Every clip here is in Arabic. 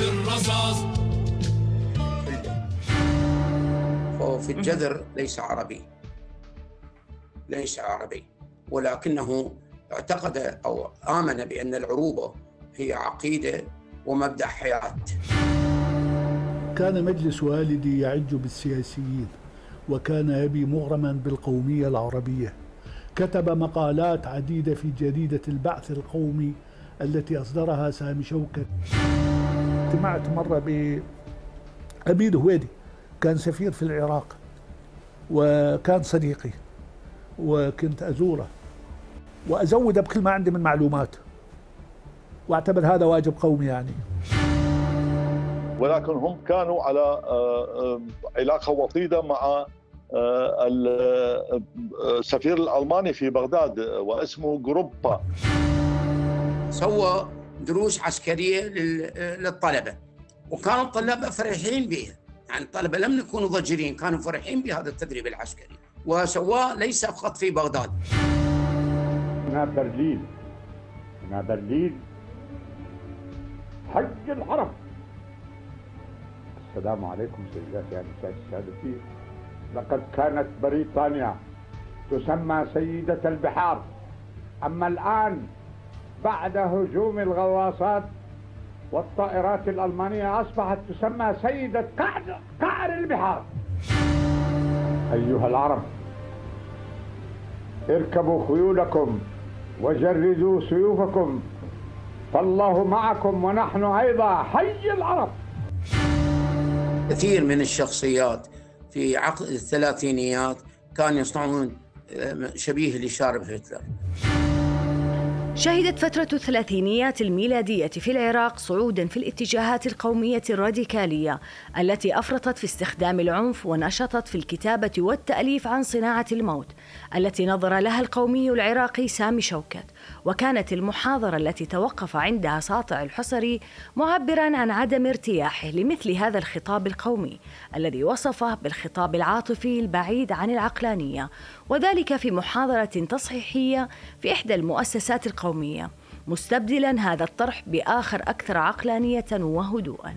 الرصاص. فهو في الجذر ليس عربي. ليس عربي. ولكنه اعتقد أو آمن بأن العروبة هي عقيدة ومبدأ حياة. كان مجلس والدي يعج بالسياسيين وكان أبي مغرما بالقومية العربية. كتب مقالات عديدة في جريدة البعث القومي التي أصدرها سامي شوكت. اجتمعت مرة بأبي هويدي كان سفير في العراق وكان صديقي وكنت أزوره وأزوده بكل ما عندي من معلومات وأعتبر هذا واجب قومي يعني. ولكن هم كانوا على آه، آه، علاقة وطيدة مع آه، السفير الألماني في بغداد واسمه جروبا. سوى دروس عسكرية للطلبة. وكانوا الطلبة فرحين بها. يعني الطلبة لم يكونوا ضجرين كانوا فرحين بهذا التدريب العسكري. وسواه ليس فقط في بغداد. هنا برلين. هنا برلين. حج الحرم. السلام عليكم سيداتي أنساتي سادتي لقد كانت بريطانيا تسمى سيدة البحار. أما الآن بعد هجوم الغواصات والطائرات الألمانية أصبحت تسمى سيدة قعر, قعر البحار. أيها العرب اركبوا خيولكم وجردوا سيوفكم فالله معكم ونحن أيضا حي العرب. كثير من الشخصيات في عقد الثلاثينيات كانوا يصنعون آه، شبيه لشارب هتلر. شهدت فترة الثلاثينيات الميلادية في العراق صعودا في الاتجاهات القومية الراديكالية التي أفرطت في استخدام العنف ونشطت في الكتابة والتأليف عن صناعة الموت التي نظر لها القومي العراقي سامي شوكت. وكانت المحاضرة التي توقف عندها ساطع الحصري معبرا عن عدم ارتياحه لمثل هذا الخطاب القومي الذي وصفه بالخطاب العاطفي البعيد عن العقلانية وذلك في محاضرة تصحيحية في إحدى المؤسسات القومية مستبدلا هذا الطرح بآخر أكثر عقلانية وهدوءا.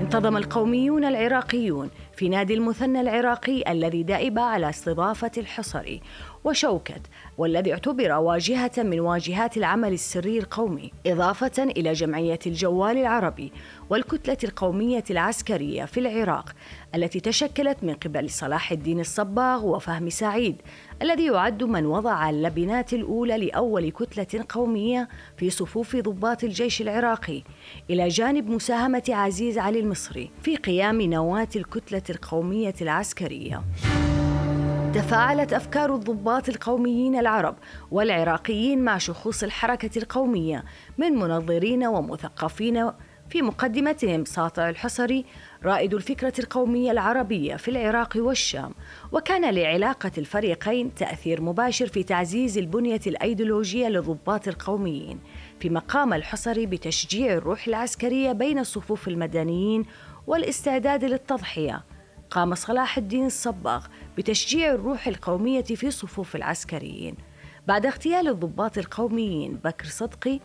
انتظم القوميون العراقيون في نادي المثنى العراقي الذي دأب على استضافة الحصري وشوكت والذي اعتبر واجهة من واجهات العمل السري القومي إضافة إلى جمعية الجوال العربي والكتلة القومية العسكرية في العراق التي تشكلت من قبل صلاح الدين الصباغ وفهم سعيد الذي يعد من وضع اللبنات الأولى لأول كتلة قومية في صفوف ضباط الجيش العراقي إلى جانب مساهمة عزيز علي المصري في قيام نواة الكتلة القومية العسكرية. تفاعلت أفكار الضباط القوميين العرب والعراقيين مع شخوص الحركة القومية من منظرين ومثقفين في مقدمتهم ساطع الحصري رائد الفكرة القومية العربية في العراق والشام. وكان لعلاقة الفريقين تأثير مباشر في تعزيز البنية الأيديولوجية للضباط القوميين فيما قام الحصري بتشجيع الروح العسكرية بين صفوف المدنيين والاستعداد للتضحية. قام صلاح الدين الصباغ بتشجيع الروح القومية في صفوف العسكريين. بعد اغتيال الضباط القوميين بكر صدقي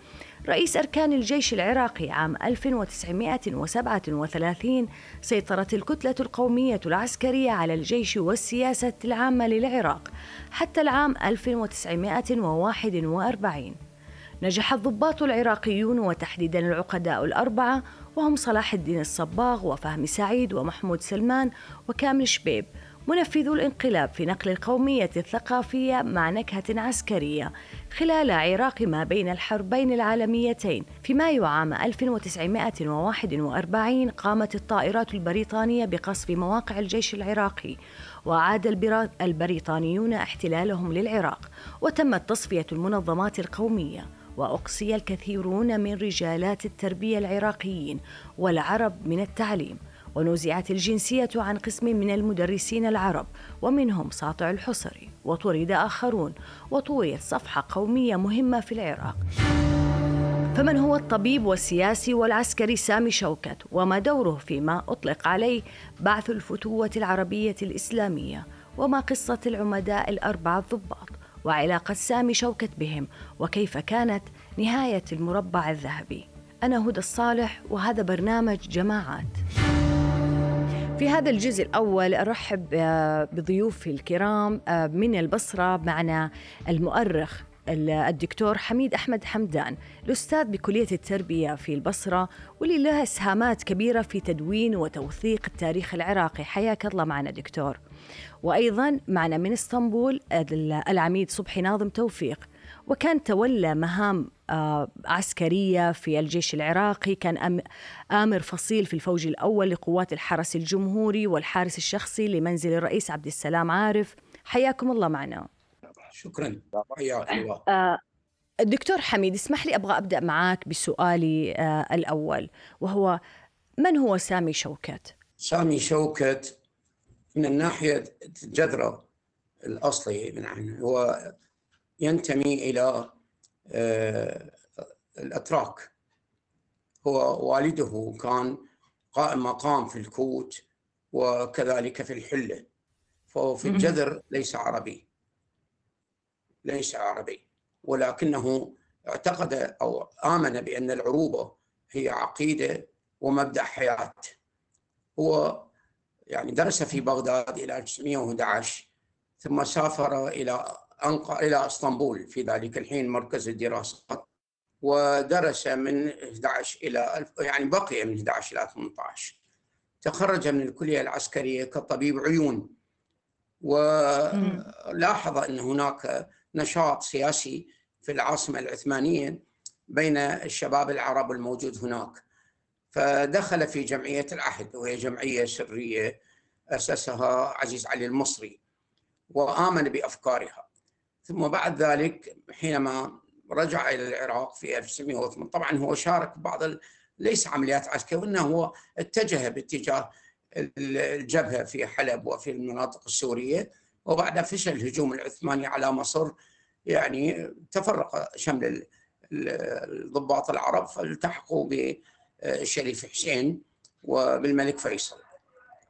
رئيس أركان الجيش العراقي عام 1937 سيطرت الكتلة القومية العسكرية على الجيش والسياسة العامة للعراق حتى العام 1941 نجح الضباط العراقيون وتحديدا العقداء الأربعة وهم صلاح الدين الصباغ وفهمي سعيد ومحمود سلمان وكامل شبيب. منفذو الانقلاب في نقل القومية الثقافية مع نكهة عسكرية خلال عراق ما بين الحربين العالميتين. في مايو عام 1941 قامت الطائرات البريطانية بقصف مواقع الجيش العراقي وعاد البريطانيون احتلالهم للعراق وتمت تصفية المنظمات القومية وأقصي الكثيرون من رجالات التربية العراقيين والعرب من التعليم. ونزعت الجنسية عن قسم من المدرسين العرب ومنهم ساطع الحصري وطرد آخرون وطويت صفحة قومية مهمة في العراق. فمن هو الطبيب والسياسي والعسكري سامي شوكت؟ وما دوره فيما أطلق عليه بعث الفتوة العربية الإسلامية وما قصة العمداء الأربعة الضباط؟ وعلاقة سامي شوكت بهم وكيف كانت نهاية المربع الذهبي؟ أنا هدى الصالح وهذا برنامج جماعات. في هذا الجزء الأول أرحب آه، بضيوفي الكرام آه، من البصرة معنا المؤرخ الدكتور حميد أحمد حمدان الأستاذ بكلية التربية في البصرة واللي له إسهامات كبيرة في تدوين وتوثيق التاريخ العراقي. حياك الله معنا دكتور. وأيضا معنا من إسطنبول العميد صبحي ناظم توفيق. وكان تولى مهام آه، عسكرية في الجيش العراقي كان آمر فصيل في الفوج الأول لقوات الحرس الجمهوري والحارس الشخصي لمنزل الرئيس عبد السلام عارف. حياكم الله معنا. شكرا. حياك الله آه، الدكتور حميد اسمح لي أبغى أبدأ معك بسؤالي آه، الأول وهو من هو سامي شوكت؟ سامي شوكت من الناحية الجذرة الأصلي عنه هو ينتمي إلى آه، الأتراك. هو والده كان قائم مقام في الكوت وكذلك في الحلة. فهو في الجذر ليس عربي. ليس عربي. ولكنه اعتقد أو آمن بأن العروبة هي عقيدة ومبدأ حياة. هو يعني درس في بغداد إلى 1911 ثم سافر إلى أنقى إلى إسطنبول. في ذلك الحين مركز الدراسات ودرس من 11 إلى يعني بقي من 11 إلى 18 تخرج من الكلية العسكرية كطبيب عيون. ولاحظ أن هناك نشاط سياسي في العاصمة العثمانية بين الشباب العرب الموجود هناك. فدخل في جمعية العهد وهي جمعية سرية أسسها عزيز علي المصري وآمن بأفكارها. ثم بعد ذلك حينما رجع إلى العراق في 1908 طبعا هو شارك بعض ال... ليس عمليات عسكرية وانه هو اتجه باتجاه الجبهة في حلب وفي المناطق السورية وبعد فشل الهجوم العثماني على مصر يعني تفرق شمل الضباط العرب فالتحقوا بالشريف حسين وبالملك فيصل.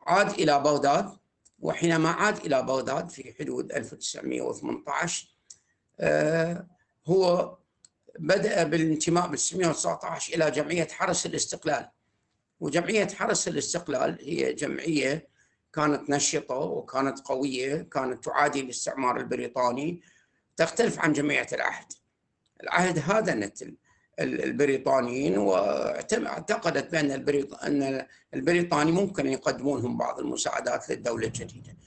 عاد إلى بغداد وحينما عاد إلى بغداد في حدود 1918 آه، هو بدأ بالانتماء ب 1919 إلى جمعية حرس الاستقلال. وجمعية حرس الاستقلال هي جمعية كانت نشطة وكانت قوية كانت تعادي الاستعمار البريطاني تختلف عن جمعية العهد. العهد هادنت البريطانيين واعتقدت بأن أن البريطاني ممكن يقدمون لهم بعض المساعدات للدولة الجديدة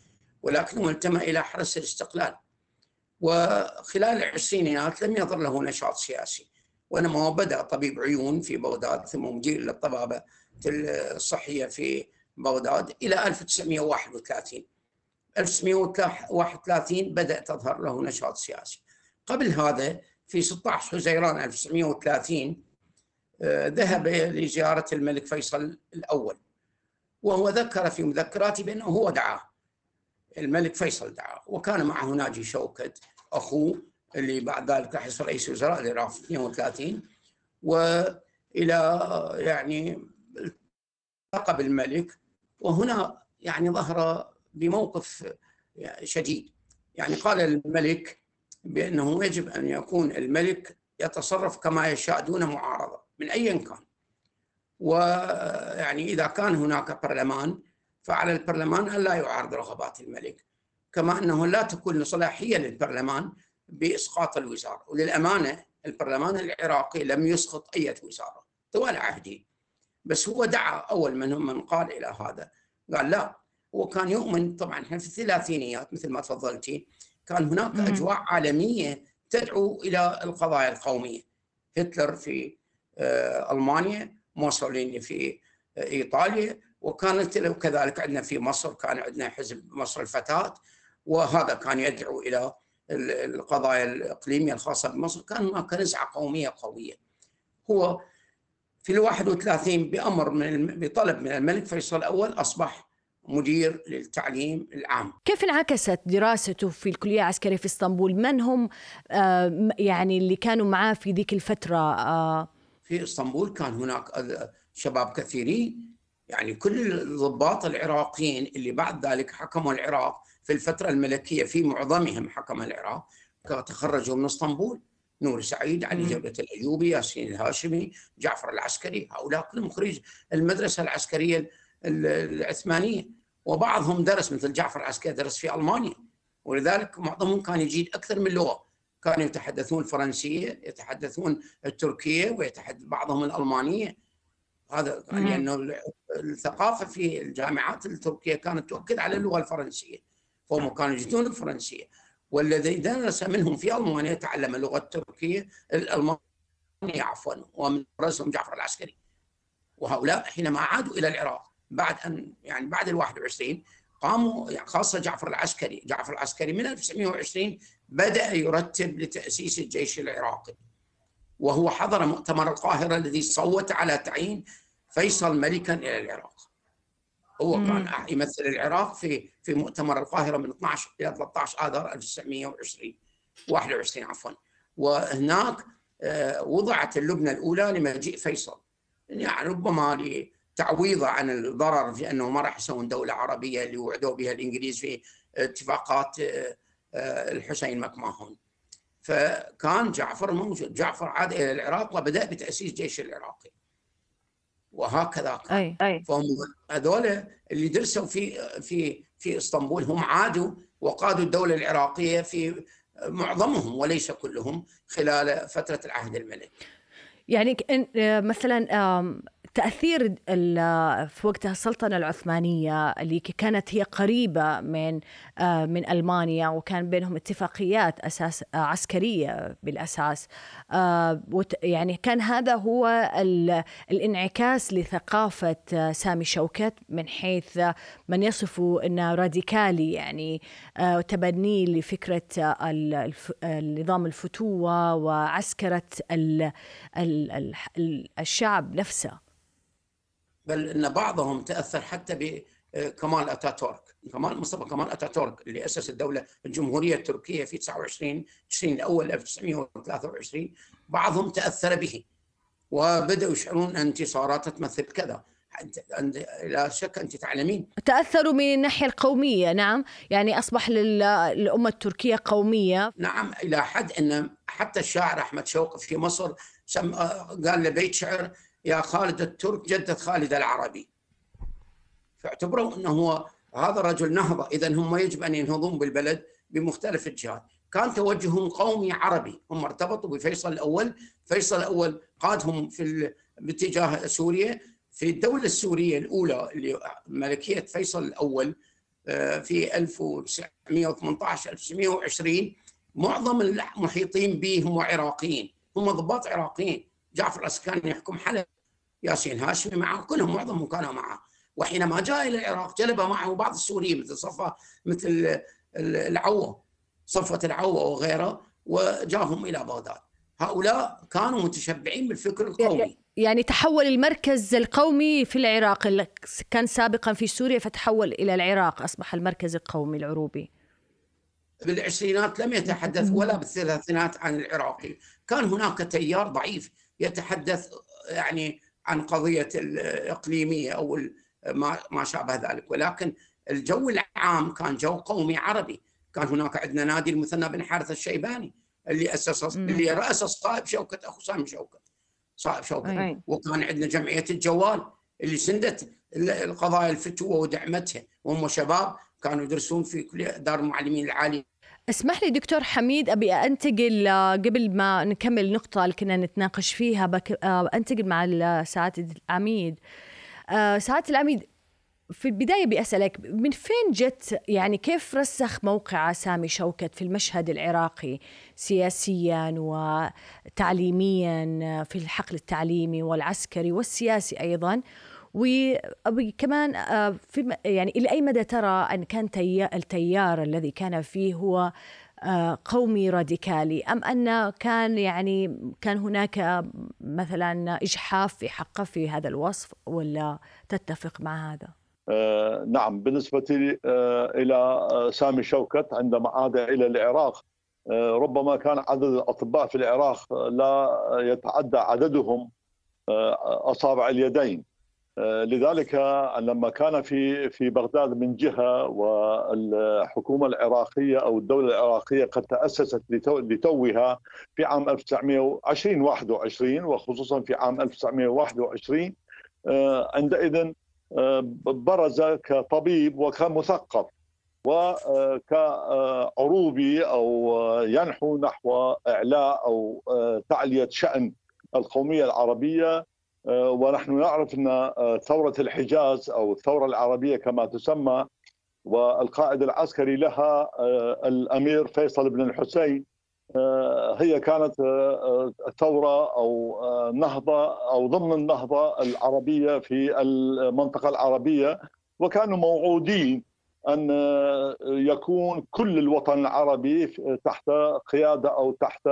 ولكنه التمى إلى حرس الاستقلال. وخلال العشرينيات لم يظل له نشاط سياسي وإنما بدأ طبيب عيون في بغداد ثم مدير للطبابة الصحية في بغداد إلى 1931 1931 بدأ تظهر له نشاط سياسي. قبل هذا في 16 حزيران 1930 آه، ذهب لزيارة الملك فيصل الأول. وهو ذكر في مذكراته بأنه هو دعاه. الملك فيصل دعاه. وكان معه ناجي شوكت أخوه اللي بعد ذلك يصير رئيس وزراء العراق في 32 وإلى يعني التقى بالملك. وهنا يعني ظهر بموقف شديد. يعني قال الملك بأنه يجب أن يكون الملك يتصرف كما يشاء دون معارضة من أي كان. ويعني إذا كان هناك برلمان فعلى البرلمان أن لا يعارض رغبات الملك كما أنه لا تكون صلاحية للبرلمان بإسقاط الوزارة. وللأمانة البرلمان العراقي لم يسقط أي وزارة طوال عهده. بس هو دعا أول من هم من قال إلى هذا. قال لا هو كان يؤمن طبعا إحنا في الثلاثينيات مثل ما تفضلتي كان هناك مم. أجواء عالمية تدعو إلى القضايا القومية. هتلر في آه، ألمانيا موسوليني في آه، إيطاليا وكانت كذلك عندنا في مصر كان عندنا حزب مصر الفتاة وهذا كان يدعو إلى القضايا الإقليمية الخاصة بمصر. كان هناك نزعة قومية قوية. هو في ال 31 بأمر من بطلب من الملك فيصل الأول أصبح مدير للتعليم العام كيف انعكست دراسته في الكلية العسكرية في إسطنبول من هم آه، يعني اللي كانوا معاه في ذيك الفترة آه؟ في إسطنبول كان هناك شباب كثيرين يعني كل الضباط العراقيين اللي بعد ذلك حكموا العراق في الفترة الملكية في معظمهم حكم العراق تخرجوا من إسطنبول نور سعيد علي. جودة الأيوبي ياسين الهاشمي جعفر العسكري هؤلاء كلهم خريج المدرسة العسكرية ال- العثمانية. وبعضهم درس مثل جعفر العسكري درس في ألمانيا. ولذلك معظمهم كان يجيد أكثر من لغة. كانوا يتحدثون الفرنسية يتحدثون التركية ويتحدث بعضهم الألمانية. هذا مم. لأنه الثقافة في الجامعات التركية كانت تؤكد على اللغة الفرنسية. فهم كانوا يجدون الفرنسية. والذي درس منهم في ألمانيا تعلم اللغة التركية الألمانية عفوا. ومن رأسهم جعفر العسكري. وهؤلاء حينما عادوا إلى العراق بعد أن يعني بعد ال 21 قاموا يعني خاصة جعفر العسكري. جعفر العسكري من 1920 بدأ يرتب لتأسيس الجيش العراقي. وهو حضر مؤتمر القاهرة الذي صوت على تعيين فيصل ملكا إلى العراق. هو مم. كان يمثل العراق في في مؤتمر القاهرة من 12 إلى 13 آذار 1920 21 عفوا. وهناك آه، وضعت اللبنة الأولى لمجيء فيصل. يعني ربما لتعويضه عن الضرر في أنه ما راح يسوون دولة عربية اللي وعدوا بها الإنجليز في اتفاقات آه، آه، الحسين مكماهون فكان جعفر موجود جعفر عاد إلى العراق وبدأ بتأسيس جيش العراقي. وهكذا كان. أي. أي. فهم هذول اللي درسوا في في في إسطنبول هم عادوا وقادوا الدولة العراقية في معظمهم وليس كلهم خلال فترة العهد الملكي. يعني آه، مثلا تأثير في وقتها السلطنة العثمانية اللي كانت هي قريبة من آه، من ألمانيا وكان بينهم اتفاقيات أساس آه، عسكرية بالأساس آه، يعني كان هذا هو ال- الانعكاس لثقافة سامي شوكت من حيث من يصفه أنه راديكالي يعني تبنيه لفكرة النظام الفتوة وعسكرة ال- ال- ال- ال- الشعب نفسه. بل إن بعضهم تأثر حتى بكمال أتاتورك، كمال مصطفى كمال أتاتورك اللي أسس الدولة الجمهورية التركية في 29 تشرين الأول 1923 بعضهم تأثر به. وبدأوا يشعرون أن انتصارات تمثل كذا. لا شك أنت تعلمين. تأثروا من الناحية القومية نعم. يعني أصبح لل- للأمة التركية قومية. نعم إلى حد إن حتى الشاعر أحمد شوقي في مصر سم... قال له بيت شعر يا خالد الترك جدة خالد العربي. فاعتبروا إنه هو هذا رجل نهضة. اذا هم يجب أن ينهضون بالبلد بمختلف الجهات. كان توجههم قومي عربي. هم ارتبطوا بفيصل الأول. فيصل الأول قادهم في. باتجاه سوريا. في الدولة السورية الأولى اللي ملكية فيصل الأول آه، في 1918 1920 معظم المحيطين به هم عراقيين هم ضباط عراقيين. جعفر الأسكاني يحكم حلب. ياسين هاشمي معه كلهم معظمهم كانوا معه. وحينما جاء إلى العراق جلب معه بعض السوريين مثل صفا مثل ال- العوة صفوه العوة وغيره وجاهم إلى بغداد. هؤلاء كانوا متشبعين بالفكر القومي. يعني تحول المركز القومي في العراق اللي كان سابقا في سوريا فتحول إلى العراق أصبح المركز القومي العروبي. بالعشرينات لم يتحدث ولا بالثلاثينات عن العراقي. كان هناك تيار ضعيف يتحدث يعني عن قضية الإقليمية أو ما ما شابه ذلك ولكن الجو العام كان جو قومي عربي كان هناك عندنا نادي المثنى بن حارث الشيباني اللي أسس. اللي رأس صائب شوكت أخو سامي شوكت صائب شوكت أي. وكان عندنا جمعية الجوال اللي سندت ال- القضايا الفتوة ودعمتها وهم شباب كانوا يدرسون في دار المعلمين العالية اسمح لي دكتور حميد أبي أنتقل آه، قبل ما نكمل النقطة اللي كنا نتناقش فيها بك آه، أنتقل مع ال- سعادة العميد. آه، سعادة العميد في البداية بأسألك من فين جت يعني كيف رسخ موقع سامي شوكت في المشهد العراقي سياسيا وتعليميا في الحقل التعليمي والعسكري والسياسي أيضا؟ وأبي كمان آه، في يعني إلى أي مدى ترى أن كان تي- التيار الذي كان فيه هو آه، قومي راديكالي أم أن كان يعني كان هناك مثلا إجحاف في حقه في هذا الوصف ولا تتفق مع هذا؟ آه، نعم بالنسبة آه، إلى آه، سامي شوكت عندما عاد إلى العراق آه، ربما كان عدد الأطباء في العراق لا يتعدى عددهم أصابع اليدين لذلك لما كان في في بغداد من جهة والحكومة العراقية أو الدولة العراقية قد تأسست لتوها في عام 1920 21 وخصوصا في عام 1921 عندئذ برز كطبيب وكمثقف وكعروبي أو ينحو نحو إعلاء أو تعلية شأن القومية العربية ونحن نعرف أن ثورة الحجاز أو الثورة العربية كما تسمى والقائد العسكري لها الأمير فيصل بن الحسين هي كانت ثورة أو نهضة أو ضمن النهضة العربية في المنطقة العربية. وكانوا موعودين أن يكون كل الوطن العربي تحت قيادة أو تحت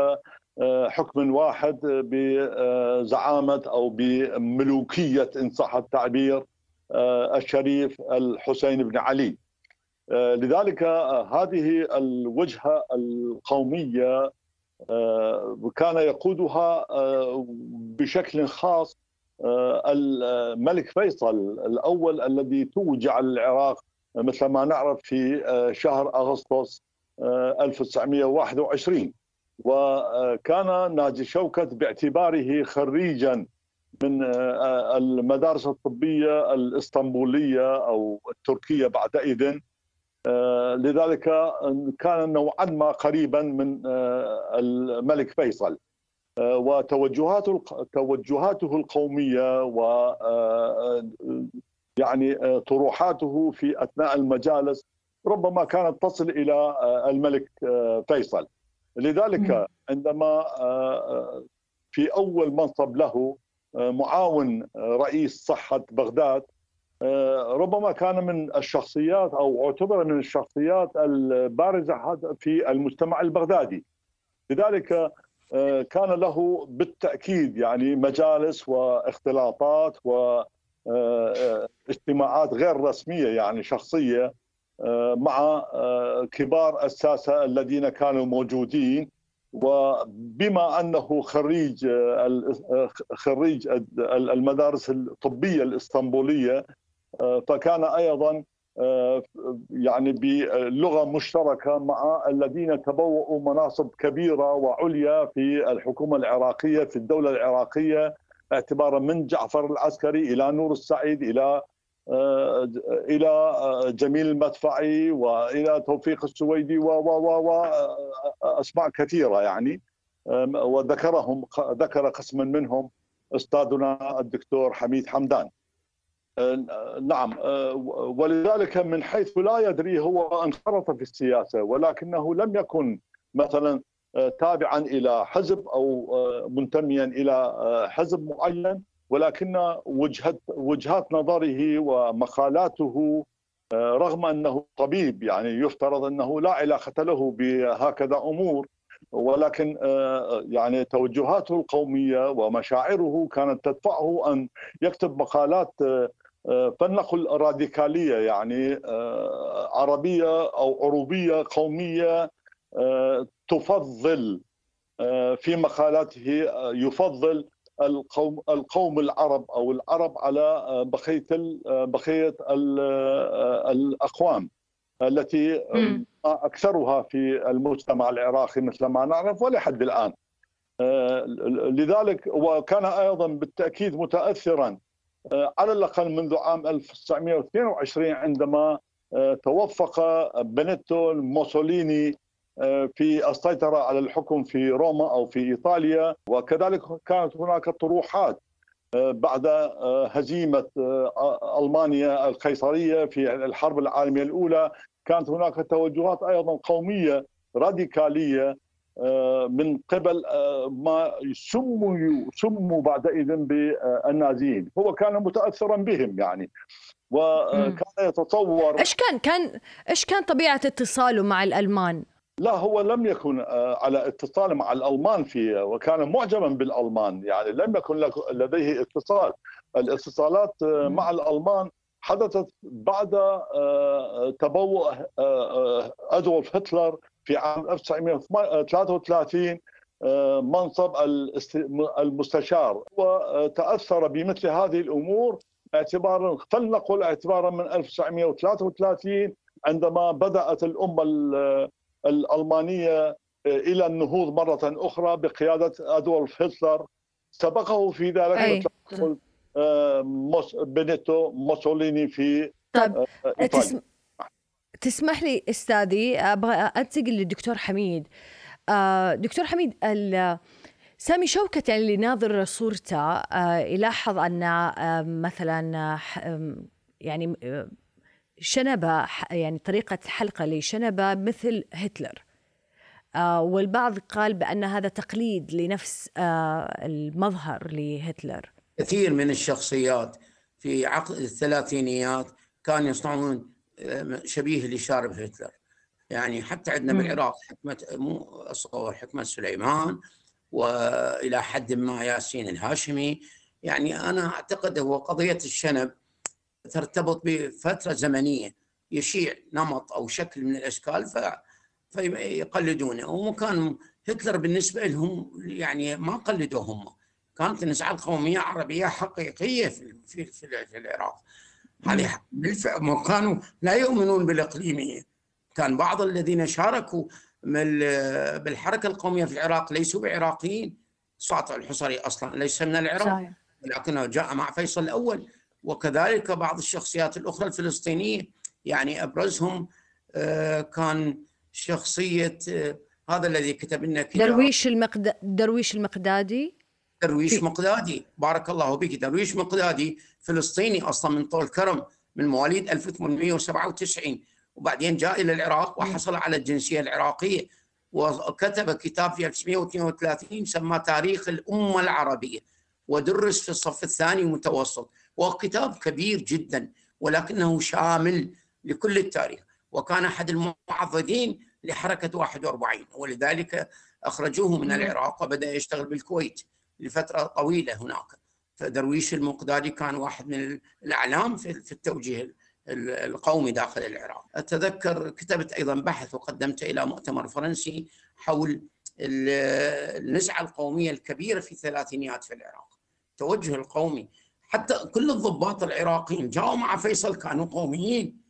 حكم واحد بزعامة أو بملوكية ان صح التعبير الشريف الحسين بن علي. لذلك هذه الوجهة القومية كان يقودها بشكل خاص الملك فيصل الأول الذي توج على العراق مثل ما نعرف في شهر أغسطس 1921 وكان ناجي شوكت باعتباره خريجا من المدارس الطبية الإسطنبولية أو التركية بعدئذ. لذلك كان نوعا ما قريبا من الملك فيصل. وتوجهاته توجهاته القومية و يعني طروحاته في أثناء المجالس ربما كانت تصل إلى الملك فيصل. لذلك عندما في أول منصب له معاون رئيس صحة بغداد ربما كان من الشخصيات أو اعتبر من الشخصيات البارزة في المجتمع البغدادي. لذلك كان له بالتأكيد يعني مجالس واختلاطات واجتماعات غير رسمية يعني شخصية. مع كبار الساسة الذين كانوا موجودين وبما أنه خريج خريج المدارس الطبية الإسطنبولية فكان أيضا يعني بلغة مشتركة مع الذين تبوؤوا مناصب كبيرة وعليا في الحكومة العراقية في الدولة العراقية اعتبارا من جعفر العسكري إلى نور السعيد إلى إلى جميل المدفعي وإلى توفيق السويدي و و و أسماء كثيرة يعني. وذكرهم ذكر قسما منهم أستاذنا الدكتور حميد حمدان. نعم ولذلك من حيث لا يدري هو انخرط في السياسة ولكنه لم يكن مثلا تابعا إلى حزب أو منتميا إلى حزب معين. ولكن وجهة وجهات نظره ومقالاته رغم أنه طبيب يعني يفترض أنه لا علاقة له بهكذا أمور ولكن يعني توجهاته القومية ومشاعره كانت تدفعه أن يكتب مقالات فلنقل راديكالية يعني عربية أو عروبية قومية تفضل في مقالاته يفضل القوم القوم العرب أو العرب على بقية بقية الأقوام التي أكثرها في المجتمع العراقي مثل ما نعرف ولحد الآن. لذلك وكان أيضا بالتأكيد متاثرا على الأقل منذ عام 1922 عندما توفق بنيتو موسوليني في السيطرة على الحكم في روما أو في إيطاليا وكذلك كانت هناك طروحات بعد هزيمة ألمانيا القيصرية في الحرب العالمية الأولى. كانت هناك توجهات أيضا قومية راديكالية من قبل ما سموا سموا بعدئذ بالنازيين. هو كان متاثرا بهم يعني وكان يتصور إيش كان كان إيش كان طبيعة اتصاله مع الألمان؟ لا هو لم يكن على اتصال مع الألمان في وكان معجبا بالألمان. يعني لم يكن لديه اتصال. الاتصالات مع الألمان حدثت بعد تبوء أدولف هتلر في عام 1933 منصب المستشار. وتاثر بمثل هذه الأمور اعتبارا فلنقل اعتبارا من 1933 عندما بدأت الأمة الألمانية إلى النهوض مرة أخرى بقيادة أدولف هتلر. سبقه في ذلك آه، بينيتو موسوليني في طيب آه، تسم... تسمح لي أستاذي أبغى أنتقل للدكتور حميد. آه، دكتور حميد سامي شوكت يعني اللي ناظر صورته يلاحظ أن مثلا يعني شنبة يعني طريقة حلقة لشنبة مثل هتلر. والبعض قال بأن هذا تقليد لنفس المظهر لهتلر. كثير من الشخصيات في عقد الثلاثينيات كانوا يصنعون آه، شبيه لشارب هتلر. يعني حتى عندنا بالعراق حكمة مو أصور حكمة سليمان وإلى حد ما ياسين الهاشمي. يعني أنا أعتقد هو قضية الشنب ترتبط بفترة زمنية يشيع نمط أو شكل من الأشكال ف فيقلدونه. وكان هتلر بالنسبة لهم يعني ما قلدوه هم. كانت النزعه القومية عربيه حقيقية في في في العراق. هذه بالفعل كانوا لا يؤمنون بالإقليمية. كان بعض الذين شاركوا بالحركة القومية في العراق ليسوا بعراقيين. ساطع الحصري أصلا ليس من العراق. لكنه جاء مع فيصل الأول. وكذلك بعض الشخصيات الأخرى الفلسطينية يعني أبرزهم آه، كان شخصية آه، هذا الذي كتب لنا درويش المقد... درويش المقدادي؟ درويش مقدادي. بارك الله بك. درويش مقدادي فلسطيني أصلا من طول كرم من مواليد 1897 وبعدين جاء إلى العراق وحصل على الجنسية العراقية وكتب كتاب في 1932 سماه تاريخ الأمة العربية ودرس في الصف الثاني المتوسط وكتاب كبير جدا ولكنه شامل لكل التاريخ. وكان أحد المعضدين لحركة 41 ولذلك أخرجوه من العراق وبدأ يشتغل بالكويت لفترة طويلة هناك. فدرويش المقدادي كان واحد من الأعلام في التوجيه القومي داخل العراق. أتذكر كتبت أيضا بحث وقدمته إلى مؤتمر فرنسي حول النزعة القومية الكبيرة في الثلاثينيات في العراق. التوجه القومي حتى كل الضباط العراقيين جاءوا مع فيصل كانوا قوميين.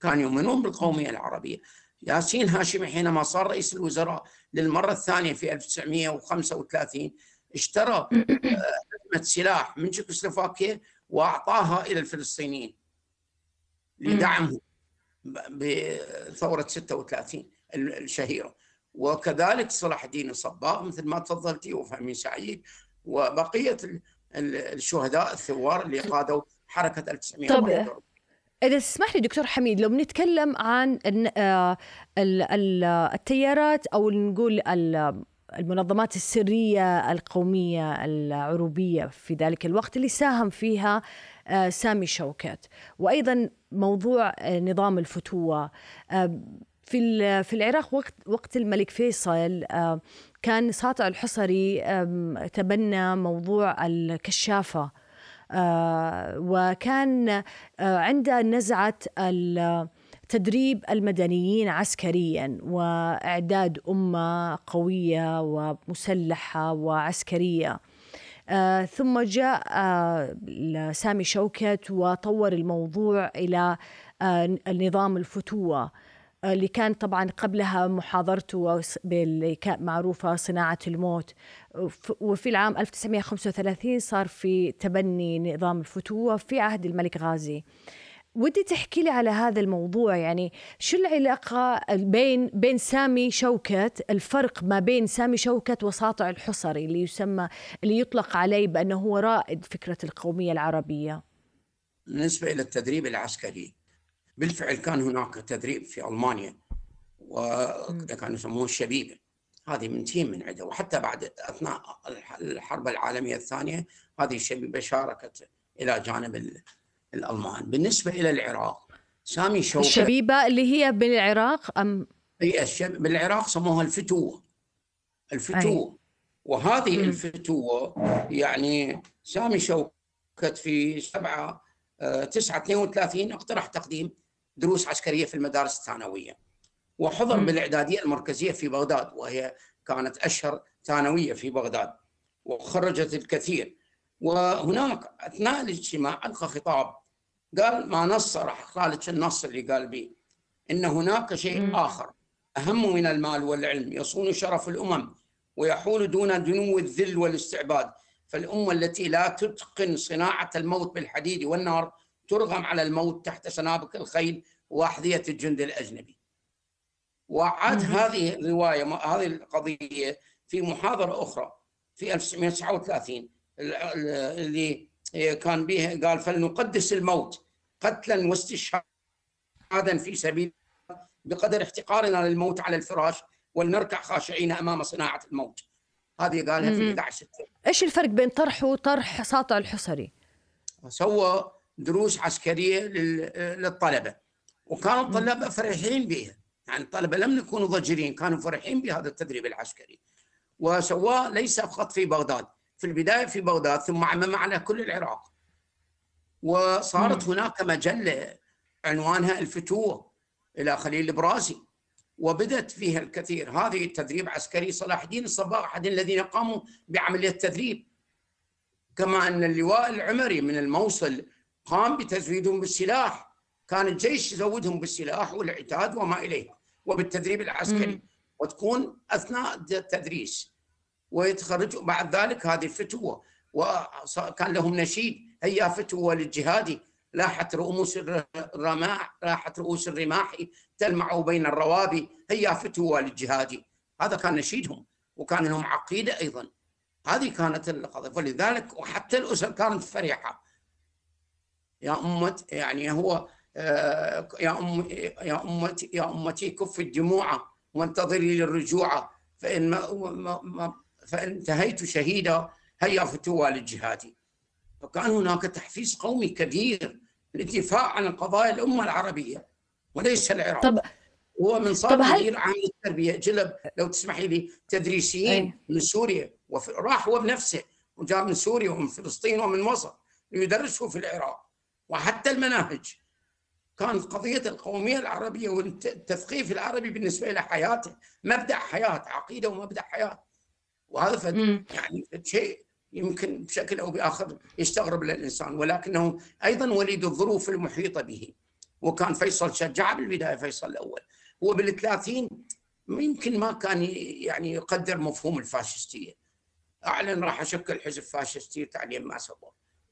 كانوا يؤمنون بالقومية العربية. ياسين هاشمي حينما صار رئيس الوزراء للمرة الثانية في 1935 اشترى حزمه سلاح من تشيكوسلوفاكيا وأعطاها إلى الفلسطينيين لدعمهم بثورة 36 الشهيرة. وكذلك صلاح الدين الصباغ مثل ما تفضلتي وفهمي سعيد وبقية الشهداء الثوار اللي قادوا حركة 1900 طب إذا تسمح لي دكتور حميد لو بنتكلم عن آه، التيارات أو نقول المنظمات السرية القومية العروبية في ذلك الوقت اللي ساهم فيها آه، سامي شوكت. وأيضا موضوع آه، نظام الفتوة. في في العراق وقت وقت الملك فيصل كان ساطع الحصري تبنى موضوع الكشافة. وكان عنده نزعة تدريب المدنيين عسكريا وإعداد أمة قوية ومسلحة وعسكرية. آه ثم جاء آه سامي شوكت وطور الموضوع إلى آه النظام الفتوه آه، اللي كان طبعا قبلها محاضرته اللي كانت معروفة صناعة الموت. وفي العام 1935 صار في تبني نظام الفتوة في عهد الملك غازي. ودي تحكي لي على هذا الموضوع يعني شو العلاقة بين بين سامي شوكت الفرق ما بين سامي شوكت وساطع الحصري اللي يسمى اللي يطلق عليه بأنه هو رائد فكرة القومية العربية؟ بالنسبة إلى التدريب العسكري بالفعل كان هناك تدريب في ألمانيا وكانوا يسموه الشبيبة هذه من تيم من عده وحتى بعد أثناء الحرب العالمية الثانية هذه الشبيبة شاركت إلى جانب الألمان. بالنسبة إلى العراق سامي شوكت الشبيبة اللي هي بالعراق أم؟ إي الشب... بالعراق سموها الفتوة. الفتوة. أي. وهذه م. الفتوة يعني سامي شوكت في 7 9 32 اقترح تقديم دروس عسكرية في المدارس الثانوية. وحضر م. بالإعدادية المركزية في بغداد وهي كانت أشهر ثانوية في بغداد. وخرجت الكثير. وهناك أثناء الاجتماع ألقى خطاب. قال ما نص راح لك النص اللي قال به إن هناك شيء. آخر. أهم من المال والعلم. يصون شرف الأمم. ويحول دون دنو الذل والاستعباد. فالأمة التي لا تتقن صناعة الموت بالحديد والنار ترغم على الموت تحت سنابك الخيل وأحذية الجند الأجنبي. وعاد. هذه الرواية هذه القضية في محاضرة أخرى في 1939 ال- ال- اللي كان بها قال فلنقدس الموت قتلا واستشهادا في سبيل بقدر احتقارنا للموت على الفراش ولنركع خاشعين أمام صناعة الموت. هذه قالها في مم. 11 سبتمبر. إيش الفرق بين طرحه وطرح ساطع الحصري؟ سوى دروس عسكرية لل- للطلبة. وكانوا الطلبه فرحين بها يعني الطلبة لم يكونوا ضجرين كانوا فرحين بهذا التدريب العسكري. وسواه ليس فقط في بغداد في البداية في بغداد ثم عمم على كل العراق. وصارت هناك مجلة عنوانها الفتوة إلى خليل البرازي. وبدت فيها الكثير. هذه تدريب عسكري صلاح الدين الصباغ أحد الذين قاموا بعملية تدريب كما أن اللواء العمري من الموصل قام بتزويدهم بالسلاح. كان الجيش يزودهم بالسلاح والعتاد وما إليه وبالتدريب العسكري. مم. وتكون أثناء التدريس. ويتخرجوا بعد ذلك هذه الفتوه وكان لهم نشيد. هيا فتوه للجهاد. لاحت رؤوس الرماح لاحت رؤوس الرماح تلمع بين الروابي. هيا فتوه للجهاد. هذا كان نشيدهم. وكان لهم عقيدة أيضا. هذه كانت القضية فلذلك وحتى الأسر كانت فرحة. يا امه يعني هو آه، يا أم يا امتي يا أمتي كف الدموع وانتظري للرجوع فإن ما ما ما فإن انتهيت شهيدا هيا فتوى للجهاد فكان هناك تحفيز قومي كبير للدفاع عن قضايا الأمة العربية وليس العراق. طب هو من صار طب هل- مدير عام للتربية. جلب لو تسمحي لي تدريسيين أي. من سوريا وف... راح هو بنفسه وجاء من سوريا ومن فلسطين ومن مصر ليدرسوا في العراق. وحتى المناهج. كانت قضية القومية العربية والتثقيف العربي بالنسبة إلى حياته مبدأ حياة عقيدة ومبدأ حياة. وهذا فد. يعني فد شيء يمكن بشكل أو بآخر يستغرب للإنسان. ولكنه أيضا وليد الظروف المحيطة به. وكان فيصل شجع بالبداية فيصل الأول. هو بالثلاثين يمكن ما كان يعني يقدر مفهوم الفاشستية أعلن راح أشكل حزب فاشستي تعليم ما سوى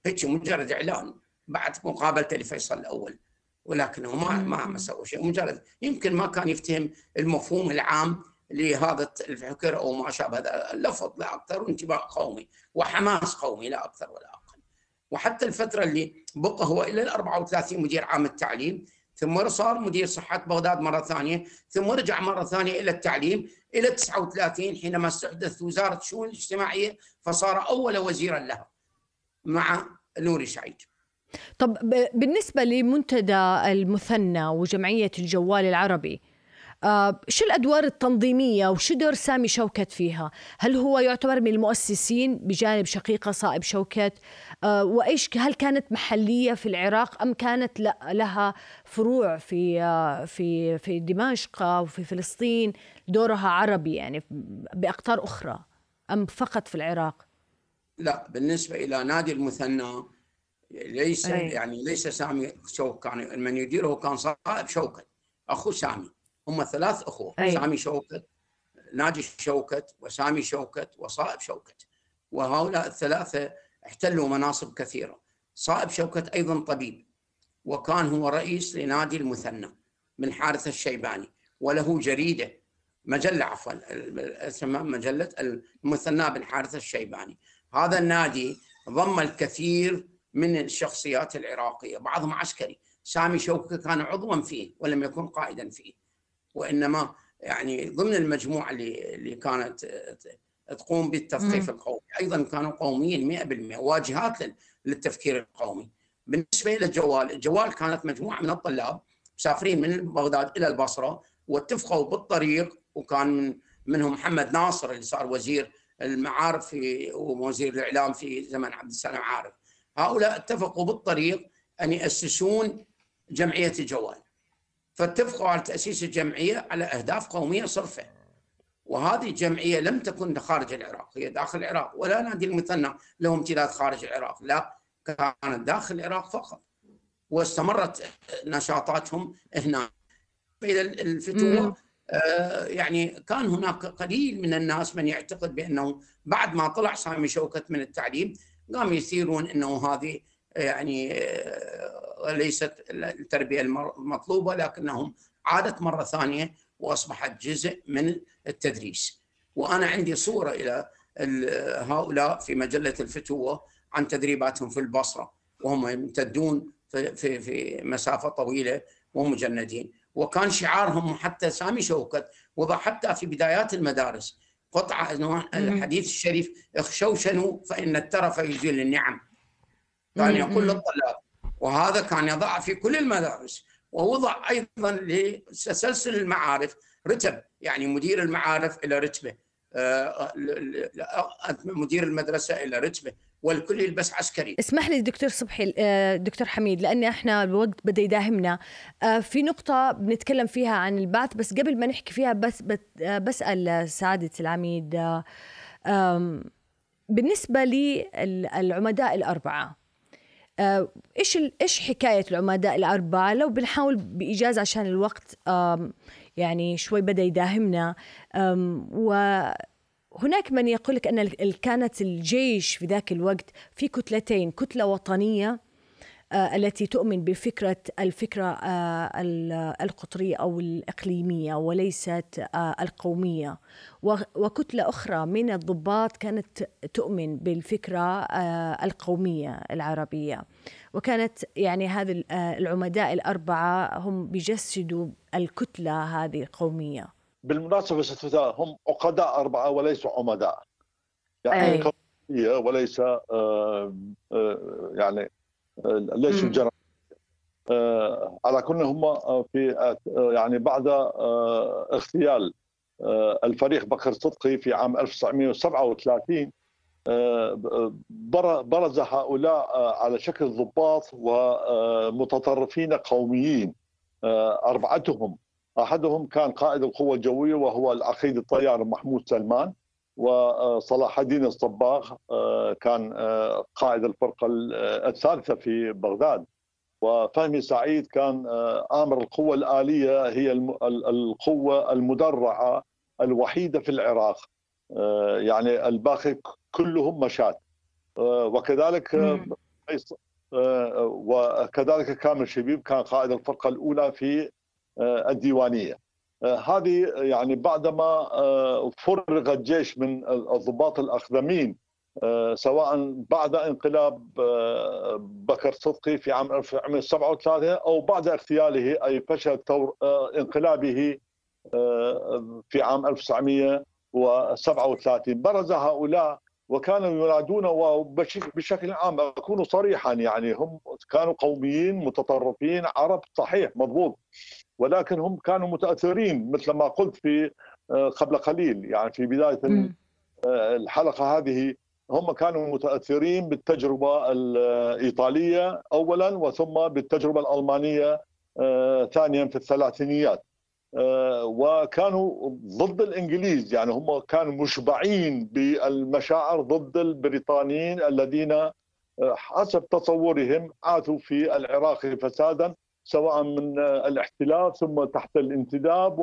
هيك مجرد إعلان. بعد مقابلته لفيصل الأول ولكنه ما ما ما سوى شيء. مجرد يمكن ما كان يفتهم المفهوم العام لهذا الفكر أو ما شابه هذا اللفظ لا أكثر. وانتباه قومي وحماس قومي لا أكثر ولا أقل. وحتى الفترة اللي بقى هو إلى ال 34 مدير عام التعليم ثم صار مدير صحة بغداد مرة ثانية ثم رجع مرة ثانية إلى التعليم. إلى 39 حينما استحدث وزارة الشؤون الاجتماعية فصار أول وزيرا لها مع نوري سعيد. طب بالنسبة لمنتدى المثنى وجمعية الجوال العربي آه، شو الأدوار التنظيمية وشو دور سامي شوكت فيها؟ هل هو يعتبر من المؤسسين بجانب شقيقه صائب شوكت؟ آه، وإيش هل كانت محلية في العراق أم كانت لها فروع في آه، في في دمشق وفي فلسطين دورها عربي يعني بأقطار أخرى أم فقط في العراق؟ لا بالنسبة إلى نادي المثنى ليس أي. يعني ليس سامي شوكت كان من يديره كان صائب شوكت أخو سامي هم ثلاث أخوة أي. سامي شوكت ناجي شوكت وسامي شوكت وصائب شوكت وهؤلاء الثلاثة احتلوا مناصب كثيرة صائب شوكت أيضا طبيب وكان هو رئيس لنادي المثنى من حارث الشيباني وله جريدة مجلة عفوا اسمها مجلة المثنى بن حارث الشيباني هذا النادي ضم الكثير من الشخصيات العراقية. بعضهم عسكري. سامي شوكة كان عضوا فيه ولم يكن قائدا فيه. وإنما يعني ضمن المجموعة اللي اللي كانت تقوم بالتثقيف القومي. أيضا كانوا قوميين 100% واجهات لل- للتفكير القومي. بالنسبة إلى الجوال الجوال كانت مجموعة من الطلاب مسافرين من بغداد إلى البصرة واتفقوا بالطريق وكان من منهم محمد ناصر اللي صار وزير المعارف في ووزير الإعلام في زمن عبد السلام عارف. هؤلاء اتفقوا بالطريق أن يأسسون جمعية الجوال. فاتفقوا على تأسيس الجمعية على أهداف قومية صرفة. وهذه الجمعية لم تكن خارج العراق هي داخل العراق. ولا نادي المثنى له امتداد خارج العراق لا كانت داخل العراق فقط. واستمرت نشاطاتهم هنا. فإذا الفتوى آه يعني كان هناك قليل من الناس من يعتقد بأنه بعد ما طلع سامي شوكت من التعليم قام يثيرون إنه هذه يعني آه، ليست التربية المطلوبة لكنهم عادت مرة ثانية وأصبحت جزء من التدريس. وأنا عندي صورة إلى هؤلاء في مجلة الفتوه عن تدريباتهم في البصرة وهم يمتدون في في في مسافة طويلة ومجندين. وكان شعارهم حتى سامي شوكت وضع حتى في بدايات المدارس قطعه الحديث الشريف اخشوشنوا فإن الترف يزيل النعم. كان يقول للطلاب وهذا كان يضع في كل المدارس ووضع أيضا لتسلسل المعارف رتب يعني مدير المعارف إلى رتبة آه، مدير المدرسة إلى رتبة. والكل يلبس عسكري. اسمح لي دكتور صبحي آه، دكتور حميد لأني إحنا الوقت بدا يداهمنا. آه، في نقطة بنتكلم فيها عن البعث بس قبل ما نحكي فيها بس بسأل سعادة العميد بالنسبة للعمداء الأربعة إيش إيش حكاية العمداء الأربعة؟ لو بنحاول بإيجاز عشان الوقت يعني شوي بدا يداهمنا وهناك من يقول لك ان كانت الجيش في ذاك الوقت في كتلتين كتلة وطنية آه، التي تؤمن بفكرة الفكرة آه، القطرية أو الإقليمية وليست آه، القومية. وكتلة أخرى من الضباط كانت تؤمن بالفكرة القومية العربية. وكانت يعني هذه العمداء الأربعة هم بيجسدوا الكتلة هذه القومية. بالمناسبة هم عقداء أربعة وليسوا عمداء. يعني أي. وليس يعني ليش الجرائم آه على كل هم آه، في آه يعني بعد آه اغتيال آه الفريق بكر صدقي في عام 1937 آه، برز هؤلاء آه، على شكل ضباط ومتطرفين قوميين أربعتهم. أحدهم كان قائد القوة الجوية وهو العقيد الطيار محمود سلمان وصلاح الدين الصباغ آه، كان آه، قائد الفرقة آه، الثالثة في بغداد. وفهمي سعيد كان آمر القوة الآلية هي القوة المدرعة الوحيدة في العراق. يعني الباقي كلهم مشاة وكذلك وكذلك كامل شبيب كان قائد الفرقة الأولى في الديوانية. آه، هذه يعني بعدما آه، فرغ الجيش من الضباط الاخدمين آه، سواء بعد انقلاب بكر صدقي في عام 1937 أو بعد اغتياله أي فشل انقلابه في عام 1937 برز هؤلاء وكانوا ينادون وبشكل عام أكون صريحا يعني هم كانوا قوميين متطرفين عرب صحيح مضبوط. ولكن هم كانوا متأثرين مثل ما قلت في آه، قبل قليل. يعني في بداية آه، الحلقة هذه هم كانوا متأثرين بالتجربة الإيطالية اولا وثم بالتجربة الألمانية آه، ثانيا في الثلاثينيات. وكانوا ضد الإنجليز يعني هم كانوا مشبعين بالمشاعر ضد البريطانيين الذين حسب تصورهم عاثوا في العراق فسادا سواء من الاحتلال ثم تحت الانتداب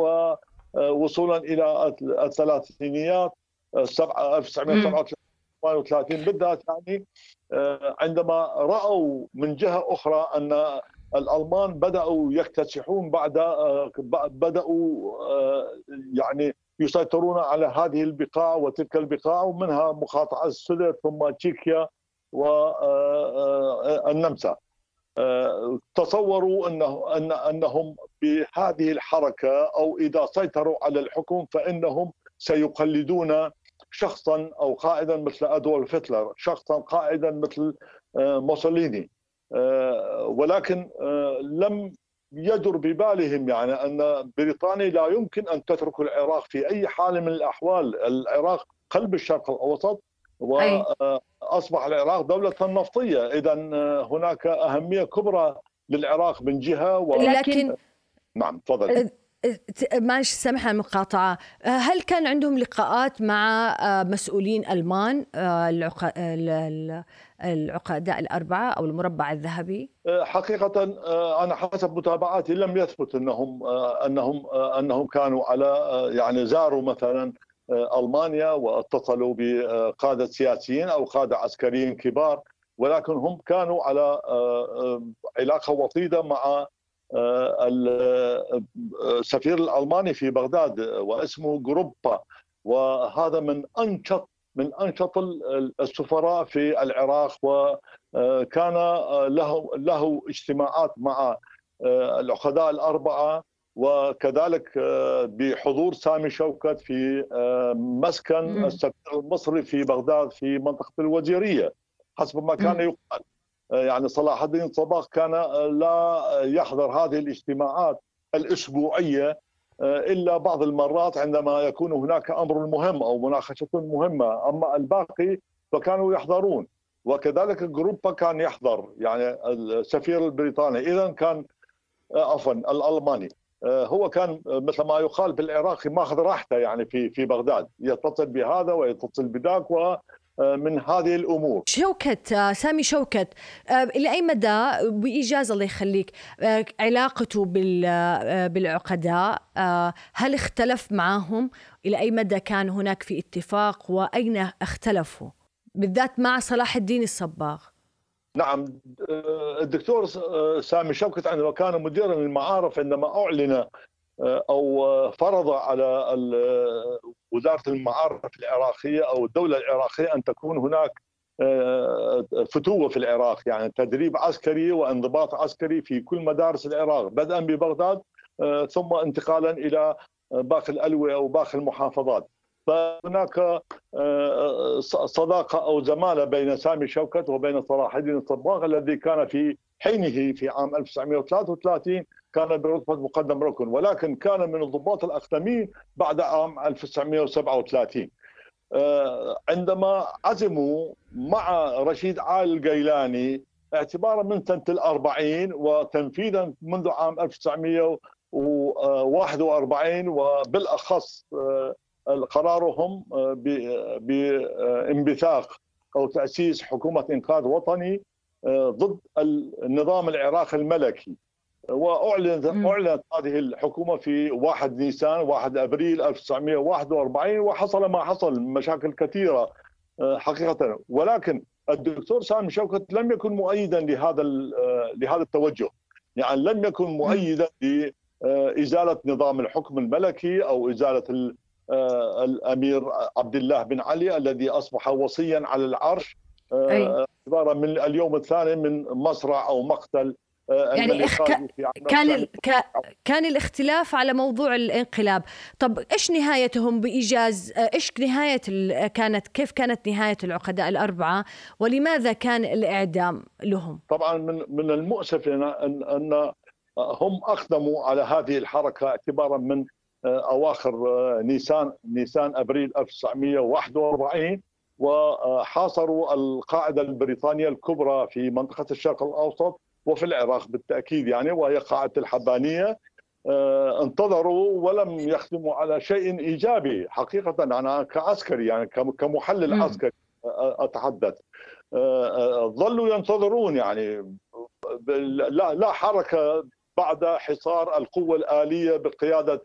ووصولا إلى الثلاثينيات 1938 بالذات يعني عندما رأوا من جهة أخرى أن الألمان بدأوا يكتسحون بعد بدأوا يعني يسيطرون على هذه البقاع وتلك البقاع ومنها مقاطعة السدر ثم تشيكيا والنمسا تصوروا إنه أن أنهم بهذه الحركة أو إذا سيطروا على الحكم فإنهم سيقلدون شخصا أو قائدا مثل أدولف هتلر، شخصا قائدا مثل آه، موسوليني. آه، ولكن آه، لم يدر ببالهم يعني أن بريطانيا لا يمكن أن تترك العراق في أي حال من الأحوال، العراق قلب الشرق الأوسط واصبح العراق دولة نفطية. اذا هناك أهمية كبرى للعراق من جهة و... لكن نعم تفضل. معلش سامحة المقاطعة هل كان عندهم لقاءات مع مسؤولين ألمان العقداء الأربعة أو المربع الذهبي؟ حقيقة أنا حسب متابعاتي لم يثبت أنهم أنهم أنهم كانوا على يعني زاروا مثلا ألمانيا واتصلوا بقادة سياسيين أو قادة عسكريين كبار ولكن هم كانوا على علاقة وطيدة مع السفير الألماني في بغداد واسمه جروبا وهذا من انشط من أنشط السفراء في العراق وكان له له اجتماعات مع العقداء الأربعة وكذلك بحضور سامي شوكت في مسكن السفير المصري في بغداد في منطقة الوزيرية حسب ما كان يقال. يعني صلاح الدين صباغ كان لا يحضر هذه الاجتماعات الأسبوعية إلا بعض المرات عندما يكون هناك أمر مهم أو مناقشة مهمة. أما الباقي فكانوا يحضرون وكذلك جروبا كان يحضر يعني السفير البريطاني. إذا كان عفوا الألماني هو كان مثل ما يقال بالعراقي ماخذ راحته يعني في في بغداد. يتصل بهذا ويتصل بذاك من هذه الأمور. شوكت سامي شوكت إلى أي مدى بايجاز الله يخليك علاقته بالعقداء هل اختلف معهم إلى أي مدى كان هناك في اتفاق؟ وأين اختلفوا؟ بالذات مع صلاح الدين الصباغ. نعم الدكتور سامي شوكت عندما كان مديرا للمعارف عندما أعلن أو فرض على وزارة المعارف العراقية أو الدولة العراقية أن تكون هناك فتوة في العراق يعني تدريب عسكري وانضباط عسكري في كل مدارس العراق بدءا ببغداد ثم انتقالا إلى باقي الألوية أو باقي المحافظات. فهناك صداقة أو زمالة بين سامي شوكت وبين صلاح الدين الصباغ الذي كان في حينه في عام 1933 كان برتبة مقدم ركن ولكن كان من الضباط الأقدمين بعد عام 1937 عندما عزموا مع رشيد آل القيلاني اعتبارا من سنة الأربعين وتنفيذا منذ عام 1941 وبالأخص قرارهم بانبثاق أو تأسيس حكومة إنقاذ وطني ضد النظام العراقي الملكي. واعلنت أعلنت هذه الحكومة في 1 نيسان 1 أبريل 1941 وحصل ما حصل مشاكل كثيرة حقيقة. ولكن الدكتور سامي شوكت لم يكن مؤيدا لهذا لهذا التوجه. يعني لم يكن مؤيدا لازاله نظام الحكم الملكي أو إزالة الأمير عبد الله بن علي الذي أصبح وصيا على العرش اعتبارا من اليوم الثاني من مصرع أو مقتل يعني إخ... كان ال... كان الاختلاف على موضوع الانقلاب. طب إيش نهايتهم بإيجاز؟ إيش نهاية ال... كانت كيف كانت نهاية العقداء الأربعة؟ ولماذا كان الإعدام لهم؟ طبعا من من المؤسف ان ان هم أقدموا على هذه الحركة اعتبارا من أواخر نيسان نيسان أبريل 1941 وحاصروا القاعدة البريطانية الكبرى في منطقة الشرق الأوسط وفي العراق بالتأكيد يعني وهي قاعدة الحبانية انتظروا ولم يخدموا على شيء إيجابي حقيقة أنا كعسكري يعني كمحلل عسكري أتحدث. ظلوا ينتظرون يعني لا لا حركة بعد حصار القوة الآلية بقيادة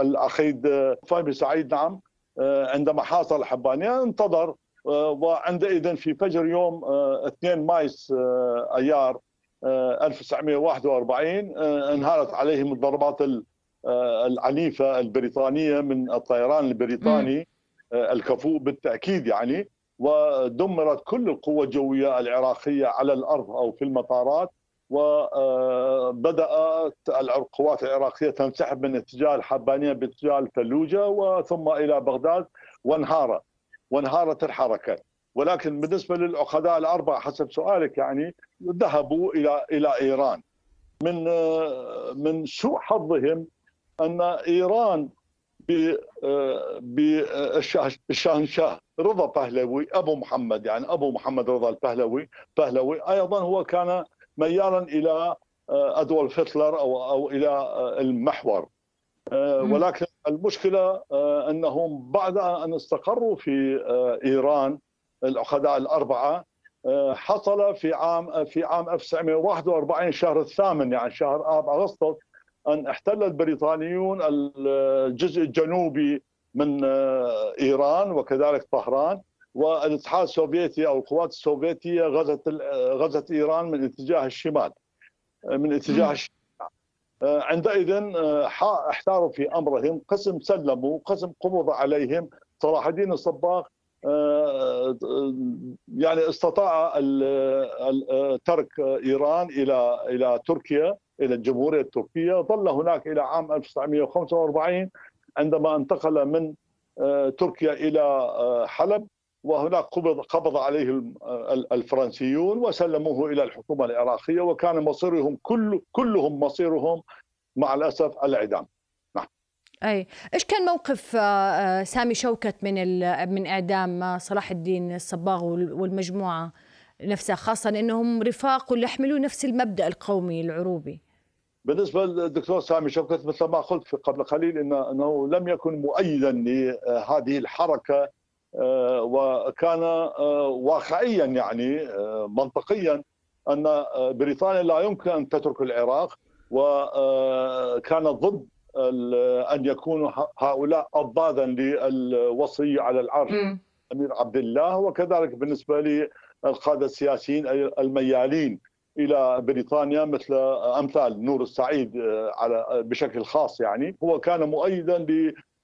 الأخيد فهمي سعيد نعم عندما حاصر الحبانية انتظر وعندئذ في فجر يوم 2 مايس أيار 1941 انهارت عليهم الضربات العنيفة البريطانية من الطيران البريطاني الكفؤ بالتأكيد يعني ودمرت كل القوة الجوية العراقية على الأرض أو في المطارات وبدأت القوات العراقية تنسحب من اتجاه الحبانية باتجاه الفلوجة وثم إلى بغداد وانهارت. وانهارت الحركة ولكن بالنسبة للعقداء الأربعة حسب سؤالك يعني ذهبوا إلى إلى إيران. من من سوء حظهم أن إيران بالشاهنشاه رضا بهلوي أبو محمد يعني أبو محمد رضا البهلوي بهلوي أيضا هو كان ميالا إلى أدولف هتلر أو أو إلى المحور. ولكن المشكلة أنهم بعد أن استقروا في إيران العقداء الأربعة حصل في عام في عام 1941 شهر الثامن يعني شهر آب أغسطس أن احتل البريطانيون الجزء الجنوبي من إيران وكذلك طهران والاتحاد السوفيتي أو القوات السوفيتية غزت غزت إيران من اتجاه الشمال من اتجاه الشمال. عندئذ احتاروا في أمرهم. قسم سلموا قسم قبض عليهم. صلاح الدين الصباغ يعني استطاع ترك إيران إلى إلى تركيا إلى الجمهورية التركية. ظل هناك إلى عام 1945 عندما انتقل من تركيا إلى حلب. وهناك قبض قبض عليه الفرنسيون وسلموه إلى الحكومة العراقية وكان مصيرهم كل كلهم مصيرهم مع الأسف الإعدام. نعم. أي، إيش كان موقف سامي شوكت من من إعدام صلاح الدين الصباغ والمجموعة نفسها خاصة إنهم رفاق واللي يحملوا نفس المبدأ القومي العروبي؟ بالنسبة للدكتور سامي شوكت مثل ما قلت قبل قليل إنه لم يكن مؤيدا لهذه الحركة آه، وكان آه، واقعيا يعني آه، منطقيا أن بريطانيا لا يمكن أن تترك العراق وكان ضد أن يكون هؤلاء اضدادا للوصي على العرش أمير عبد الله وكذلك بالنسبة للقاده السياسيين الميالين إلى بريطانيا مثل أمثال نور السعيد على بشكل خاص يعني. هو كان مؤيدا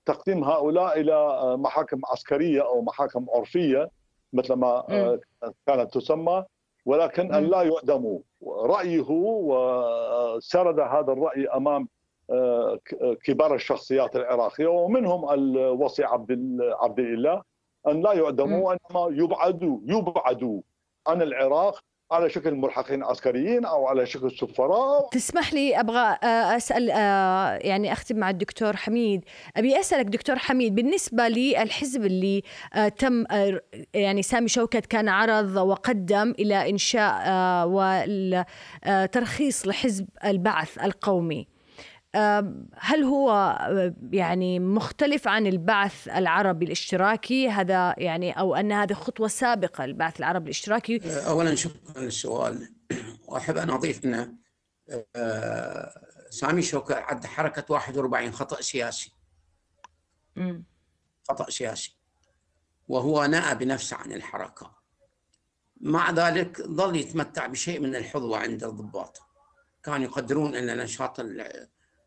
تقديم هؤلاء إلى محاكم عسكرية أو محاكم عرفية مثل ما كانت تسمى ولكن أن لا يعدموا رأيه وسرد هذا الرأي أمام كبار الشخصيات العراقية ومنهم الوصي عبد عبد الله أن لا يعدموا وإنما يبعدوا يبعدوا عن العراق على شكل ملحقين عسكريين أو على شكل سفراء. تسمح لي أبغى آه، أسأل آه، يعني أختم مع الدكتور حميد. أبي أسألك دكتور حميد بالنسبة للحزب اللي آه، تم يعني سامي شوكت كان عرض وقدم إلى إنشاء وترخيص لحزب البعث القومي. هل هو يعني مختلف عن البعث العربي الاشتراكي؟ هذا يعني أو أن هذه خطوة سابقة للبعث العربي الاشتراكي؟ اولا شكرا للسؤال. واحب ان أضيف ان سامي شوكة عد حركة 41 خطأ سياسي. خطأ سياسي. وهو نأى بنفسه عن الحركة. مع ذلك ظل يتمتع بشيء من الحظوة عند الضباط. كانوا يقدرون إن نشاط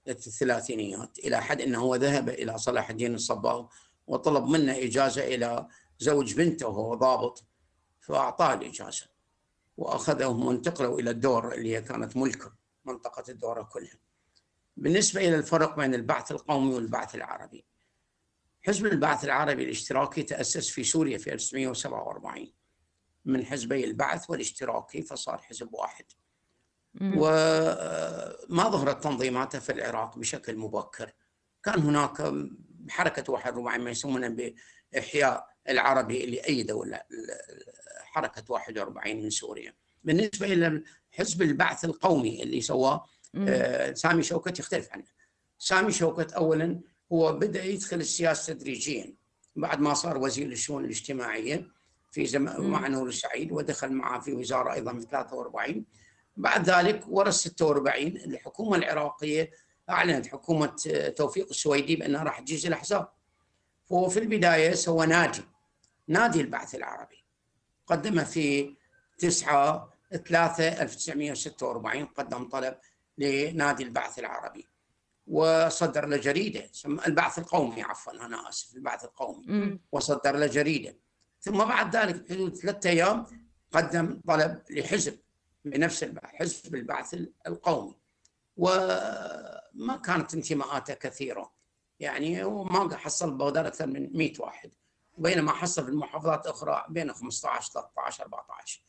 الثلاثينيات إلى حد أنه هو ذهب إلى صلاح الدين الصباغ وطلب منه إجازة إلى زوج بنته وهو ضابط فأعطاه الإجازة وأخذهم وانتقلوا إلى الدور اللي هي كانت ملكه منطقة الدورة كلها. بالنسبة إلى الفرق بين البعث القومي والبعث العربي حزب البعث العربي الاشتراكي تأسس في سوريا في 1947 من حزبي البعث والاشتراكي فصار حزب واحد. وما ظهرت تنظيماته في العراق بشكل مبكر. كان هناك حركة واحد رباعي ما يسمونها بإحياء العربي اللي أيدوا حركة 41 من سوريا. بالنسبة إلى حزب البعث القومي اللي سواه آه، سامي شوكت يختلف عنه. سامي شوكت أولا هو بدأ يدخل السياسة تدريجيا بعد ما صار وزير الشؤون الاجتماعية في زم... مع نور السعيد ودخل معه في وزارة أيضا في 43 بعد ذلك ورا 46 الحكومة العراقية أعلنت حكومة توفيق السويدي بأنها راح تجيز الأحزاب. فهو في البداية سوى نادي نادي البعث العربي. قدم في 9 3 1946 قدم طلب لنادي البعث العربي. وصدر له جريدة البعث القومي عفوا أنا آسف البعث القومي. وصدر له جريدة. ثم بعد ذلك بحدود ثلاثة أيام قدم طلب لحزب. بنفس البعث حزب البعث القومي. وما كانت انتماءاته كثيرة. يعني وما حصل بغداد أكثر من 100 واحد. بينما حصل في المحافظات الأخرى بين 15 13 14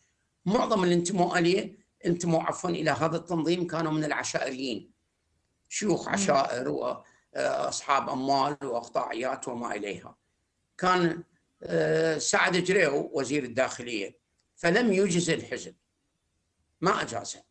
معظم الانتماء اليه انتموا عفوا إلى هذا التنظيم كانوا من العشائريين. شيوخ عشائر وأصحاب أموال وأقطاعيات وما إليها. كان آه، سعد جريو وزير الداخلية. فلم يجز الحزب. ما أجازه.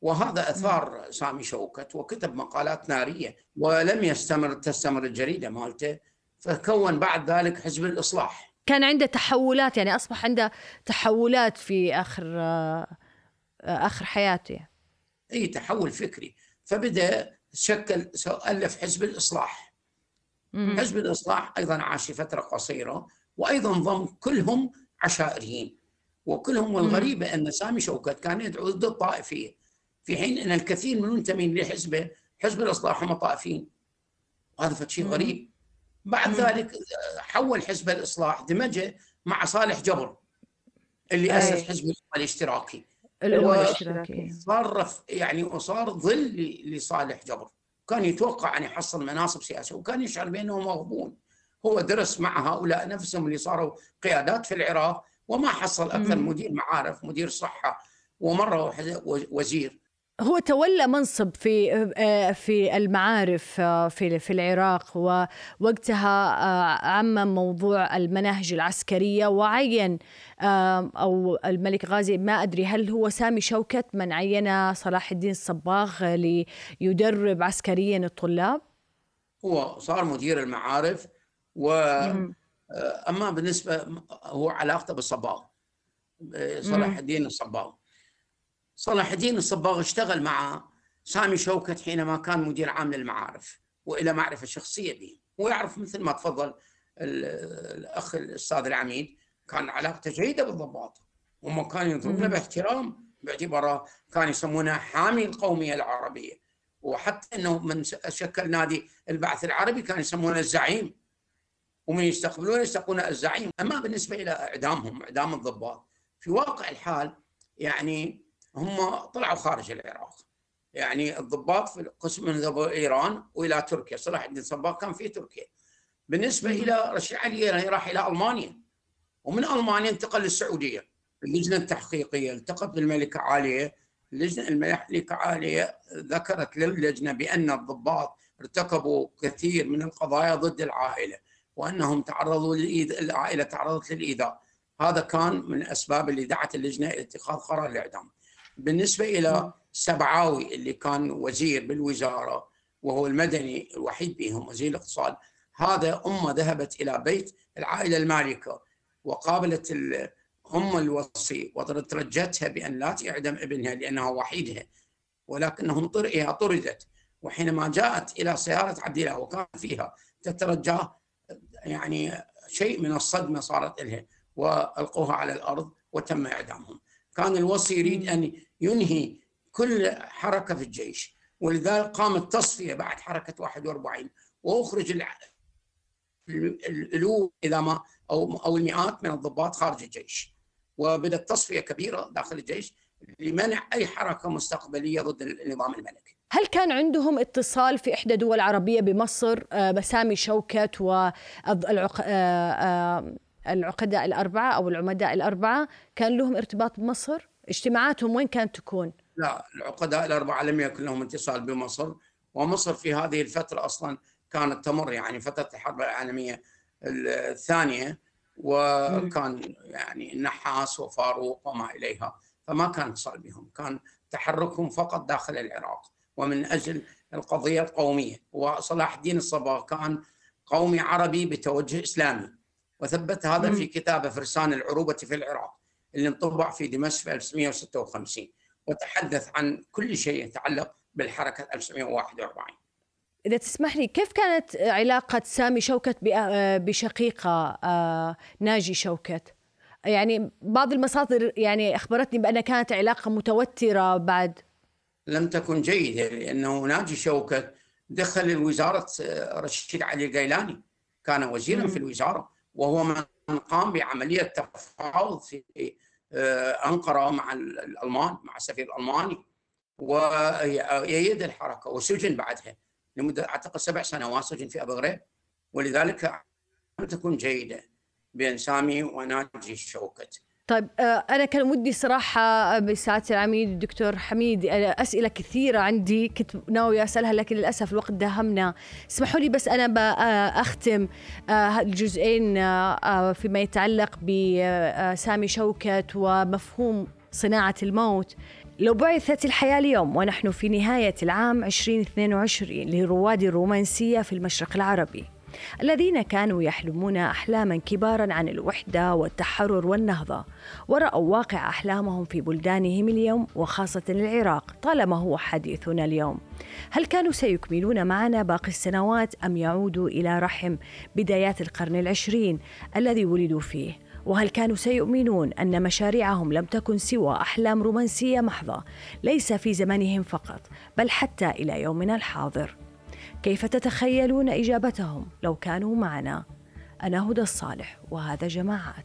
وهذا أثار سامي شوكت وكتب مقالات نارية ولم يستمر تستمر الجريدة مالته فكون بعد ذلك حزب الإصلاح. كان عنده تحولات يعني أصبح عنده تحولات في آخر آه، آخر حياته. إي تحول فكري. فبدأ شكل الف حزب الإصلاح. مم. حزب الإصلاح أيضا عاش فترة قصيرة وأيضا ضم كلهم عشائريين. وكلهم والغريبه أن سامي شوكت كان يدعو ضد الطائفية. في حين أن الكثير من المنتمين لحزبه حزب الإصلاح هم طائفيين. وهذا شيء غريب. بعد ذلك حول حزب الإصلاح دمجة مع صالح جبر اللي أسس حزب الاشتراكي. الأمة الاشتراكية. صار يعني وصار ظل لصالح جبر. كان يتوقع أن يحصل مناصب سياسية وكان يشعر بأنه مغبون. هو درس مع هؤلاء نفسهم اللي صاروا قيادات في العراق وما حصل أكثر. مدير معارف مدير صحة ومرة وزير. هو تولى منصب في آه، في المعارف آه، في في العراق ووقتها آه، عمم موضوع المناهج العسكرية وعين أو الملك غازي ما أدري هل هو سامي شوكت من عين صلاح الدين الصباغ ليدرب عسكريا الطلاب؟ هو صار مدير المعارف و أما بالنسبة هو علاقته بالصباغ صلاح الدين الصباغ. صلاح الدين الصباغ اشتغل مع سامي شوكت حينما كان مدير عام للمعارف وإلى معرفة شخصية به. ويعرف مثل ما تفضل الأخ الأستاذ العميد كان علاقته جيدة بالضباط هم كانوا ينظرون باحترام باعتباره كان يسمونه حامي القومية العربية. وحتى إنه من شكل نادي البعث العربي كان يسمونه الزعيم. ومن يستقبلون يستقبلون الزعيم. أما بالنسبة إلى إعدامهم إعدام الضباط في واقع الحال يعني هم طلعوا خارج العراق. يعني الضباط في قسم من ذهبوا إيران وإلى تركيا. صلاح الدين صباغ كان في تركيا. بالنسبة إلى رشيد علي راح إلى ألمانيا. ومن ألمانيا انتقل للسعودية. اللجنة التحقيقية التقت بالملكه عالية. اللجنة الملكه عالية ذكرت للجنة بأن الضباط ارتكبوا كثير من القضايا ضد العائلة. وأنهم تعرضوا للإيذاء العائلة تعرضت للإيذاء. هذا كان من الاسباب اللي دعت اللجنة إلى اتخاذ قرار الاعدام بالنسبة إلى سبعاوي اللي كان وزير بالوزارة وهو المدني الوحيد بهم وزير الاقتصاد هذا أمة ذهبت إلى بيت العائلة المالكة وقابلت أم الوصي وترجتها بأن لا تعدم ابنها لأنها وحيدها ولكنهم طرئها طردت. وحينما جاءت إلى سيارة عبد الله وكان فيها تترجاه يعني شيء من الصدمة صارت لها وألقوها على الأرض وتم إعدامهم. كان الوصي يريد أن ينهي كل حركة في الجيش ولذلك قامت تصفية بعد حركة 41 وأخرج الألوف إذا ما أو أو المئات من الضباط خارج الجيش. وبدأت تصفية كبيرة داخل الجيش لمنع أي حركة مستقبلية ضد النظام الملكي. هل كان عندهم اتصال في إحدى دول عربية بمصر بسامي آه، شوكت والعق... العقداء الأربعة أو العمداء الأربعة؟ كان لهم ارتباط بمصر؟ اجتماعاتهم وين كانت تكون؟ لا العقداء الأربعة لم يكن لهم اتصال بمصر ومصر في هذه الفترة أصلا كانت تمر يعني فترة الحرب العالمية الثانية وكان يعني النحاس وفاروق وما إليها فما كان اتصال بهم كان تحركهم فقط داخل العراق. ومن أجل القضية القومية. وصلاح الدين الصباغ كان قومي عربي بتوجه إسلامي. وثبت هذا في كتابه فرسان العروبة في العراق اللي انطبع في دمشق في 1956 وتحدث عن كل شيء يتعلق بالحركة 1941 إذا تسمح لي كيف كانت علاقة سامي شوكت بشقيقه ناجي شوكت؟ يعني بعض المصادر يعني أخبرتني بأن كانت علاقة متوترة بعد لم تكن جيدة لأنه ناجي شوكت دخل وزارة آه، رشيد علي الكيلاني كان وزيرا في الوزارة وهو من قام بعملية تفاوض في آه، أنقرة مع الألمان مع السفير الألماني ويأيد الحركة وسجن بعدها لمدة أعتقد سبع سنوات سجن في أبو غريب. ولذلك لم تكن جيدة بين سامي وناجي شوكت طيب آه، أنا كان ودي صراحة آه، بسعادة العميد الدكتور حميد آه، أسئلة كثيرة عندي كنت ناوية أسألها لكن للأسف الوقت داهمنا. اسمحوا لي بس أنا بأختم الجزئين فيما يتعلق بسامي شوكت ومفهوم صناعة الموت. لو بعثت الحياة اليوم ونحن في نهاية العام 2022 لرواد الرومانسية في المشرق العربي الذين كانوا يحلمون أحلاما كبارا عن الوحدة والتحرر والنهضة ورأوا واقع أحلامهم في بلدانهم اليوم وخاصة العراق طالما هو حديثنا اليوم. هل كانوا سيكملون معنا باقي السنوات أم يعودوا إلى رحم بدايات القرن العشرين الذي ولدوا فيه؟ وهل كانوا سيؤمنون أن مشاريعهم لم تكن سوى أحلام رومانسية محضة ليس في زمنهم فقط بل حتى إلى يومنا الحاضر؟ كيف تتخيلون إجابتهم لو كانوا معنا؟ أنا هدى الصالح وهذا جماعات.